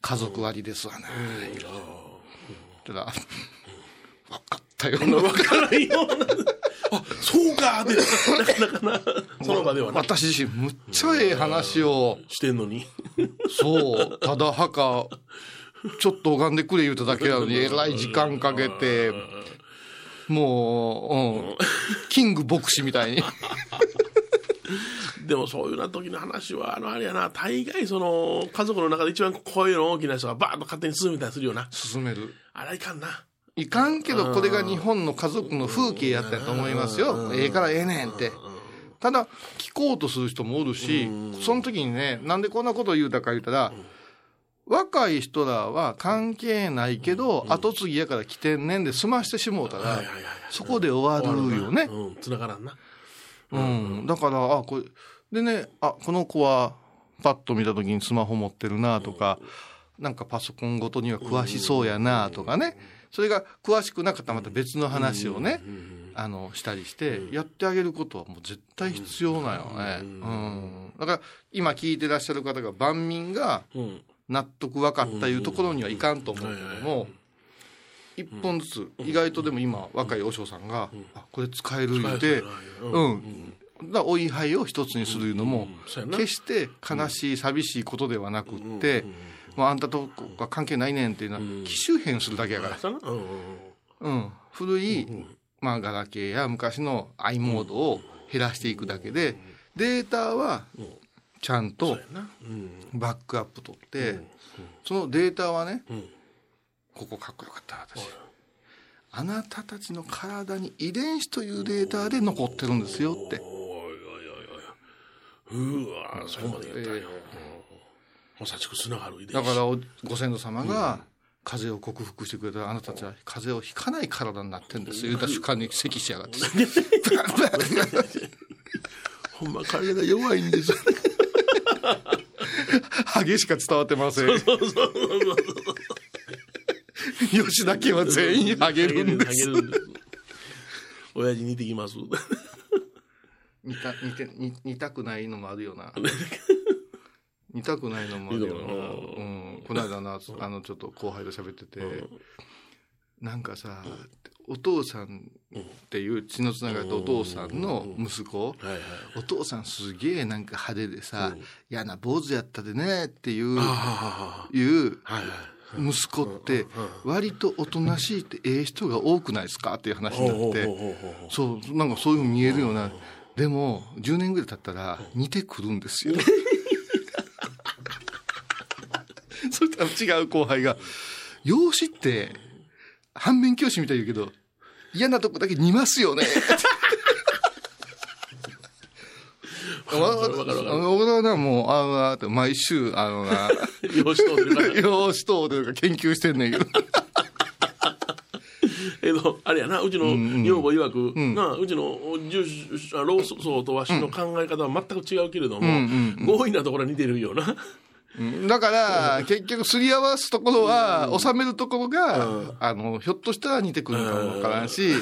家族割ですわね。たら、分かったよわからんような。あ、そうかって、なかなかな、その場ではな。私自身、むっちゃええ話を、してんのに。そう、ただ墓、ちょっと拝んでくれ言うただけなのに、えらい時間かけて、もう、うん、キング牧師みたいに。でもそういうな時の話は、あの、あれやな、大概その、家族の中で一番声の大きな人がバーッと勝手に進めたりするよな。進める。あらいかんな。いかんけど、これが日本の家族の風景やったと思いますよ。ええからええねんって。ただ聞こうとする人もおるし、その時にねなんでこんなことを言うたか言うたら、若い人らは関係ないけど、後継ぎやから来てんねんで済ましてしもうたら、そこで終わるよね。うん、繋がらんな。うん、だから、あ、これ、でね、あ、この子は、パッと見た時にスマホ持ってるなとか、なんかパソコンごとには詳しそうやなとかね、それが詳しくなかったらまた別の話をね、あの、したりして、やってあげることはもう絶対必要なよね。うん。だから、今聞いてらっしゃる方が万民がうん。納得分かったいうところにはいかんと思うけども、一本ずつ、意外とでも今、若い和尚さんが、あ、これ使える言うて、う。うん。ん。だお位牌を一つにするのも、決して悲しい、寂しいことではなくって、まあ、あんたとは関係ないねんっていうのは、機種変するだけやから。そうんうんうん。古い、まあ、ガラケーや昔の i モードを減らしていくだけで、データは、ちゃんと。バックアップ取って、そのデータはね、うん。ここかっこよかった私。あなたたちの体に遺伝子というデータで残ってるんですよって。おいおいおいおい。うわそこまで言ったんよ。がるだからおご先祖様が風邪を克服してくれたらあなたたちは風邪をひかない体になってるんですよ。言うた瞬間に咳しやがって。ほんま体が弱いんです。ハゲしか伝わってません。吉田家は全員ハゲるんです。親父似てきます。似た似て似似たくないのもあるよな。似たくないのもあるよな。うん、この間な、あの、ちょっと後輩と喋ってて、なんかさ、お父さんっていう血のつながりとお父さんの息子。お父さんすげえなんか派手でさ、嫌な坊主やったでねっていう、あいう。息子って割とおとなしいってええ人が多くないですか？っていう話になって、そう、なんかそういうふうに見えるような。でも、10年ぐらい経ったら似てくるんですよ。そしたら違う後輩が、養子って反面教師みたい言うけど、嫌なとこだけ似ますよね。わかるわかる俺はな、もう、あのなって、毎週、あのな、養子とってるから。養子等で研究してんねんけど。えっと、あれやな、うちの女房曰く、なうちの住所、老僧とわしの考え方は全く違うけれども、強引なところは似てるよな。だから、結局、すり合わすところは、収めるところが、あの、ひょっとしたら似てくるかもわからんし、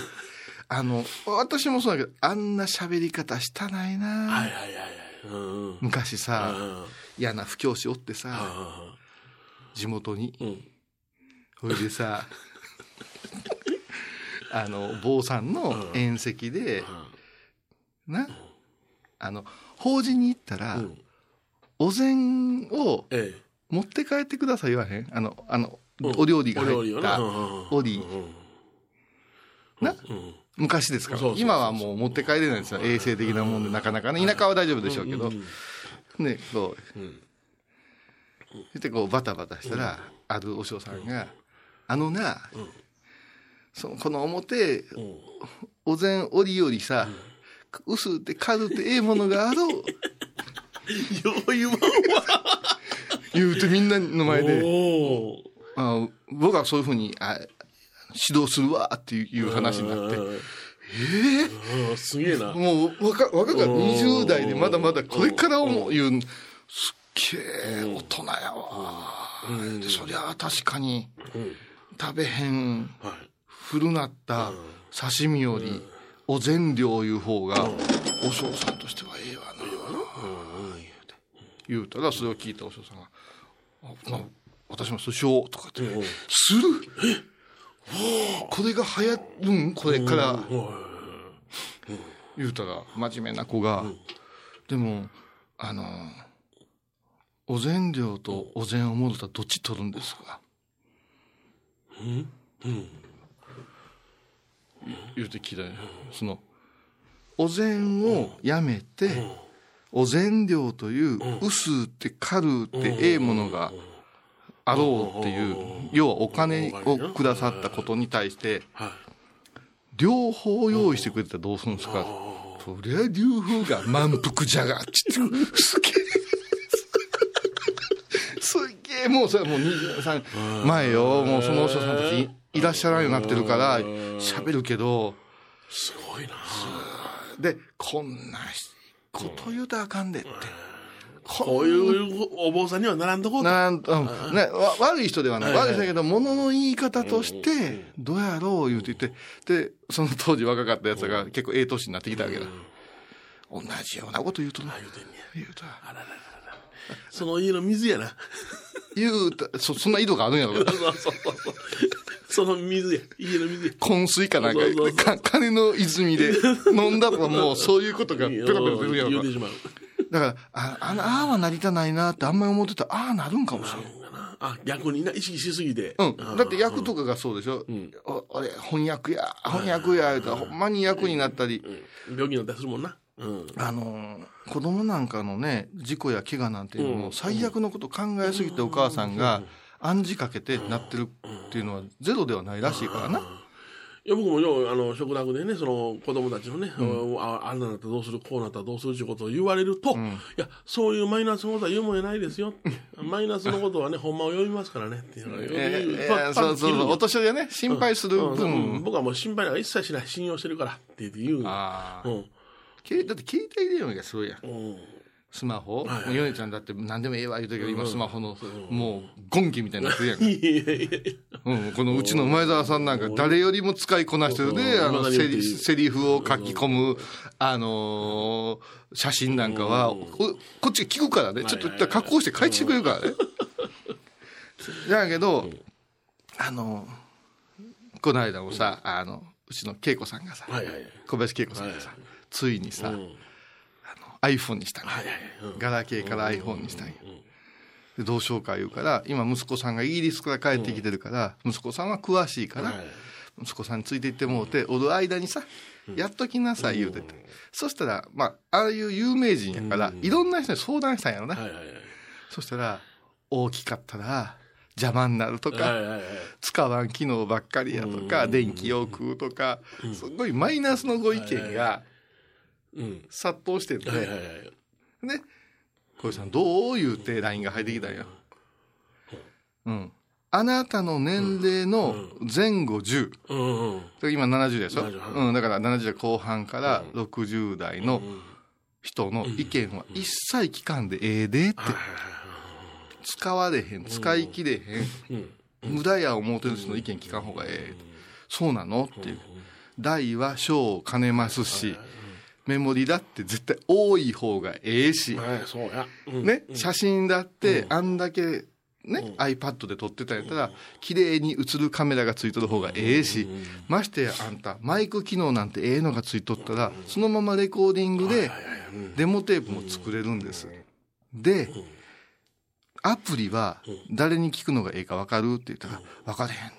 あの、私もそうだけど、あんな喋り方したないな。昔さ、あ嫌な不教師おってさ、あ地元に。うん。それでさ、あの、坊さんの宴席で、な、あの、法事に行ったら、んお膳をええ。持って帰ってください言わへん？あの、あの、うん。お料理が入ったおり、な、うん。昔ですか？ら今はもう持って帰れないんですよ。衛生的なもんで、なかなかね。田舎は大丈夫でしょうけど。ね、こう。んそしてこう、バタバタしたら、あるお嬢さんが、あのな、その、この表、お膳折りよりさ、薄うて軽うてええものがあろう。よう言わんわ。言うてみんなの前で、あ僕はそういうふうにあ指導するわっていう話になって、うんすげえな。もう若若が20代でまだまだこれから思う言う、すっげえ大人やわ。でそりゃあ確かに食べへんはい。古なった刺身よりお膳量いう方がお嬢さんとしては。言うたらそれを聞いたお嬢さんが「あまあ私もそうしよう」とかって「する？これが流行るん？これから」言うたら真面目な子が「でもあのお膳量とお膳を戻ったらどっち取るんですか?」言うて聞いたよそのお膳をやめて、お膳量という薄うって軽うってええものがあろうっていう要はお金をくださったことに対してはい。両方用意してくれたらどうするんですか？そりゃ両方が満腹じゃがっちってすげえ。すっげえもうそれもう23前よもうそのお師匠さんたちいいらっしゃらんようになってるから喋るけど。すごいな。でこんなこと言うたらあかんでって。こういうお坊さんにはならんとこうんうんね、わ悪い人ではない。はいはい。悪い人だけど、物の言い方として、どうやろう言うて言って、で、その当時若かったやつが結構ええ年になってきたわけだ。同じようなこと言うとな。言うてんねや。言うた。その家の水やな。言うた、そ、そんな井戸があるんやろ。そうそうそうその水や。家の水や。昏水かなんかそうそうそうか、金の泉で飲んだらもうそういうことがペロペロ出るやろ言うて。しまう。だから、あ、あの、ああはなりたないなってあんまり思ってたら、ああなるんかもしれん。あ、逆にな、意識しすぎて。うん。だって役とかがそうでしょ。お俺、翻訳や、翻訳や、言うたらほんまに役になったり。うん病気になったりするもんな。うん。あのー子供なんかのね事故や怪我なんていうのも最悪のこと考えすぎてお母さんが暗示かけてなってるっていうのはゼロではないらしいからな。いや僕もようあの食卓でねその子供たちのね、ああんななったらどうするこうなったらどうするっていうことを言われると、いやそういうマイナスのことは言うもんやないですよ マイナスのことはねほんまを読みますからねっていうのをえーいパッやそうそうそう。お年寄りはね心配するうんうん分僕はもう心配なんか一切しない信用してるからって言う。あー。うん。けだって携帯電話がすごいやん。うんスマホ？はいはい。ヨネちゃんだって何でもええわ言うときど今スマホのもうゴンギみたいになってるやんいやいやいや。うん、このうちの前澤さんなんか誰よりも使いこなしてるで、うん。あの、うんセリセリフを書き込む、あのー写真なんかは、ここっち聞くからね、ちょっと加工して書いてくれるからね。だけど、あのーこの間もさ、あの、うちの恵子さんがさ、はいはい小林恵子さんがさ、はい。ついにさ、うん iPhone にしたんガラケーから iPhone にしたんや。でどうしようか言うから、今息子さんがイギリスから帰ってきてるから、息子さんは詳しいから、はい息子さんについて行ってもうて、おる間にさ、やっときなさい言うてて。そしたら、まあ、ああいう有名人やから、いろんな人に相談したんやろな。そしたら、大きかったら、邪魔になるとか、使わん機能ばっかりやとか、電気を食うとか、すごいマイナスのご意見がうん殺到してて、はいはいはい。ね、小石さんどう言うて LINE が入ってきたんや。うん。あなたの年齢の前後10。うんうん今70でしょ、70うん、だから70代後半から60代の人の意見は一切聞かんでええでって。使われへん、使い切れへん。無駄や思うてる人の意見聞かん方がええ。そうなの？っていう。大は小を兼ねますし、メモリだって絶対多い方がええし、ね、写真だってあんだけね、iPad で撮ってたんやったら、綺麗に映るカメラがついとる方がええし、ましてやあんた、マイク機能なんてええのがついとったら、そのままレコーディングで、デモテープも作れるんです。で、アプリは誰に聞くのがええか分かるって言ったら、分かれへん。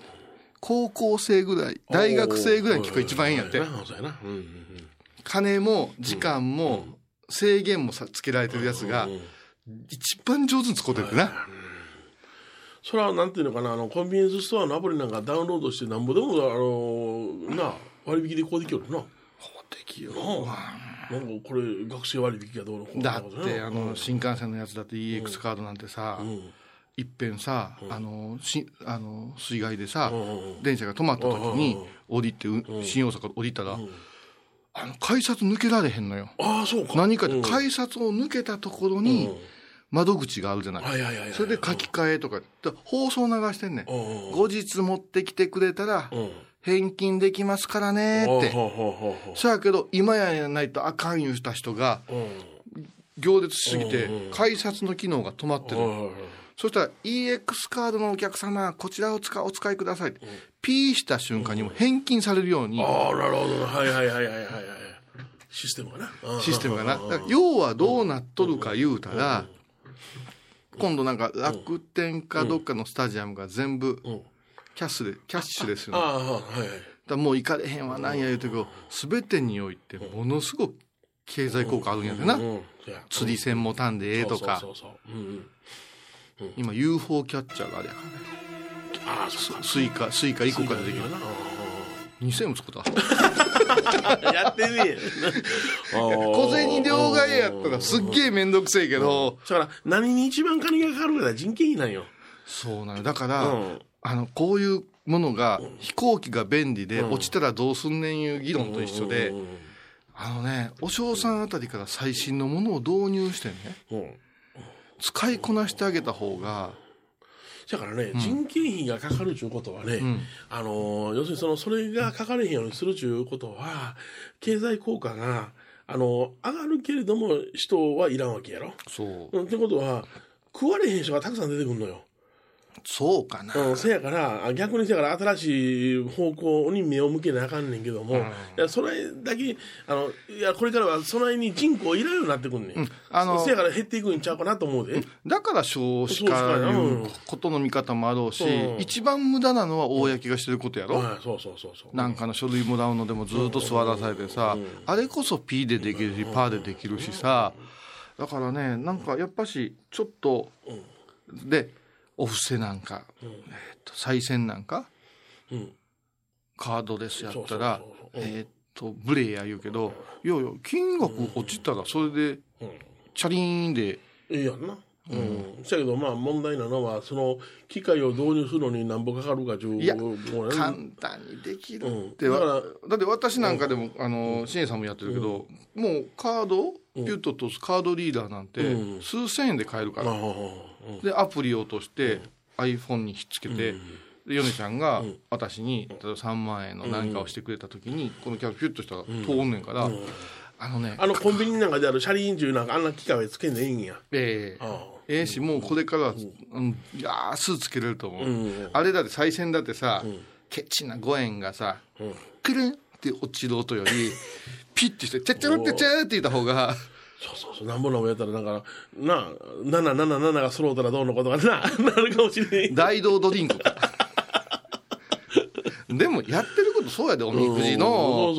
高校生ぐらい、大学生ぐらいに聞くが一番いいんやって。金も時間も制限もさつけられてるやつが、一番上手に使うててな。それはなんていうのかなあのコンビニエンスストアのアプリなんかダウンロードしてなんぼでもあのな割引でこうできるな。的よ。なんかこれ学生割引がどうのこうのだって、あの、新幹線のやつだって EX カードなんてさ、いっぺんさ、あの、し、あの、水害でさ、電車が止まった時に降りて、う新大阪降りたら、あの、改札抜けられへんのよ。ああそうか何かって、改札を抜けたところに、窓口があるじゃない。はいはいはいはいそれで書き換えとか、だ放送流してんねん。うん後日持ってきてくれたら、うん返金できますからねって。そやけど、今やないとあかん言うした人が、ううん行列しすぎて、改札の機能が止まってる。そしたら、EX カードのお客様、こちらを使お使いください。ピーした瞬間にも返金されるように、ああなるほどはいはいはいはいはいはい。システムがな。うん。システムがな。だから要はどうなっとるか言うたら、今度なんか楽天かどっかのスタジアムが全部キャッシュで、キャッシュですよね。ああはいはい。らもう行かれへんわなんや言うてけど、すべてにおいてものすごく経済効果あるんやでな。釣り線もたんでええとか。そ、うそうそうそう。うんうん今 UFO キャッチャーがあれやからね。ああそうかスイカ、スイカ1個からできる。な2000円も作った。やってねえ。小銭両替やったらすっげえめんどくせえけど、だから、何に一番金がかかるか人件費なんよ。そうなの。だから、うんあの、こういうものが、飛行機が便利で、落ちたらどうすんねんいう議論と一緒で、うんあのね、お嬢さんあたりから最新のものを導入してね、うん。使いこなしてあげた方が、だからね、人件費がかかるということはね、んあのー要するにその、それがかかれへんようにするということは、経済効果が、あのー上がるけれども、人はいらんわけやろ。そう、うん、ってことは、食われへん人がたくさん出てくるのよ。そうかな。うん、せやから、あ逆にせやから新しい方向に目を向けなあかんねんけども、いや、それだけ、あの、いや、これからはその辺に人口いらんようになってくんねん。あのせやから減っていくんちゃうかなと思うで。だから少子化いうことの見方もあろうし、うん。一番無駄なのは公がしてることやろ、はい、そうそうそうそう。なんかの書類もらうのでもずっと座らされてさ、あれこそ P でできるし、パーでできるしさ、だからね、なんかやっぱし、ちょっと、で、お布施なんか、えーっと、再選なんか、うん。カードレスやったらえーっと、ブレや言うけど、いやいや、金額落ちたらそれで、チャリーンで、いいやんな。うん。せやけど、まあ問題なのは、その機械を導入するのに何ぼかかるかという。いやもうね簡単にできるって、うん。だからだって私なんかでも、あの支援さんもやってるけど、もうカードピュッと落とすカードリーダーなんて、うん。数千円で買えるから、でアプリを落として iPhone にひっつけて、で米ちゃんが私に例えば3万円の何かをしてくれた時に、このキャラピュッとしたら通んねんから、あのねあのコンビニなんかである車輪中なんかあんな機械はつけんでいいんや。ええ。ええしもうこれからは、うん、安つけれると思う、ん。あれだって再選だってさ、ケチな5円がさ、くるんって落ちる音よりピッてして「チャッチャルってチャー」って言った方がそうそうそう、なんぼなんぼやったら、なんか、なあ、777が揃うたらどうのことかな、なるかもしれん。大道ドリンクかでもやってることそうやでおみくじの、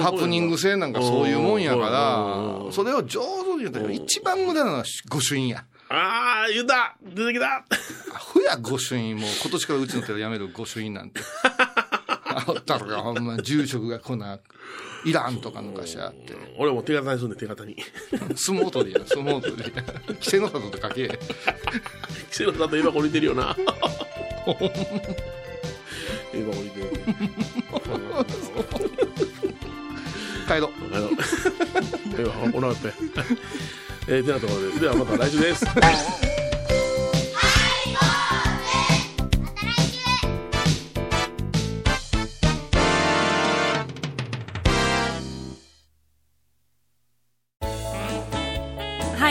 ハプニング性なんかそういうもんやからそれを上手に言ったら一番無駄なのは御朱印やああ、言うた出てきたアホや御朱印もう今年からうちの寺やめる御朱印なんてあったらほんま住職が来ないらんとか抜かしあって俺も手形にすんで、手形に。相撲取りや相撲取りや稀勢の里って書けキセロだと今こ似てるよな。今こ似てる。帰ろうあの、では、おなって。えー、てなところで、ではまた来週です。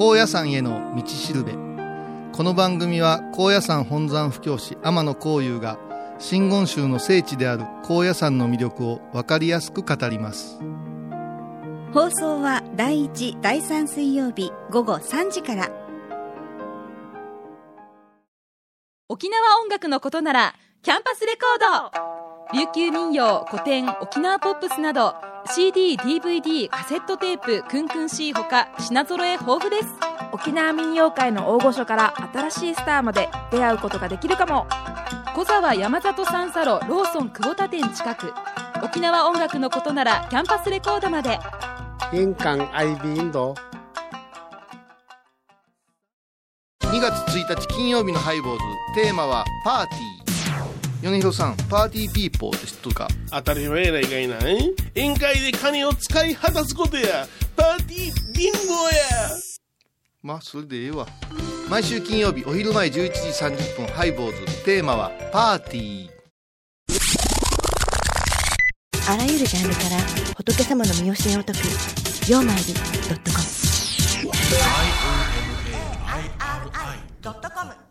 高野山への道しるべ。この番組は高野山本山布教師天野幸雄が真言宗の聖地である高野山の魅力を分かりやすく語ります。放送は第1、第3水曜日午後3時から。沖縄音楽のことならキャンパスレコード。琉球民謡古典沖縄ポップスなど CD、DVD、カセットテープクンクン C ほか品揃え豊富です。沖縄民謡界の大御所から新しいスターまで出会うことができるかも。小沢山里三佐路ローソン久保田店近く。沖縄音楽のことならキャンパスレコードまで。印鑑 IB インド。2月1日金曜日のハイボーズ。テーマはパーティー米広さんパーティーピーポーって知っとるか当たり前やないかいな。え宴会で金を使い果たすことや。パーティービンゴや。まあそれでええわ毎週金曜日お昼前11時30分ハイボーズテーマはパーティーあらゆるジャンルから仏様の身教えを解く「曜マイルドットコム」ドットコム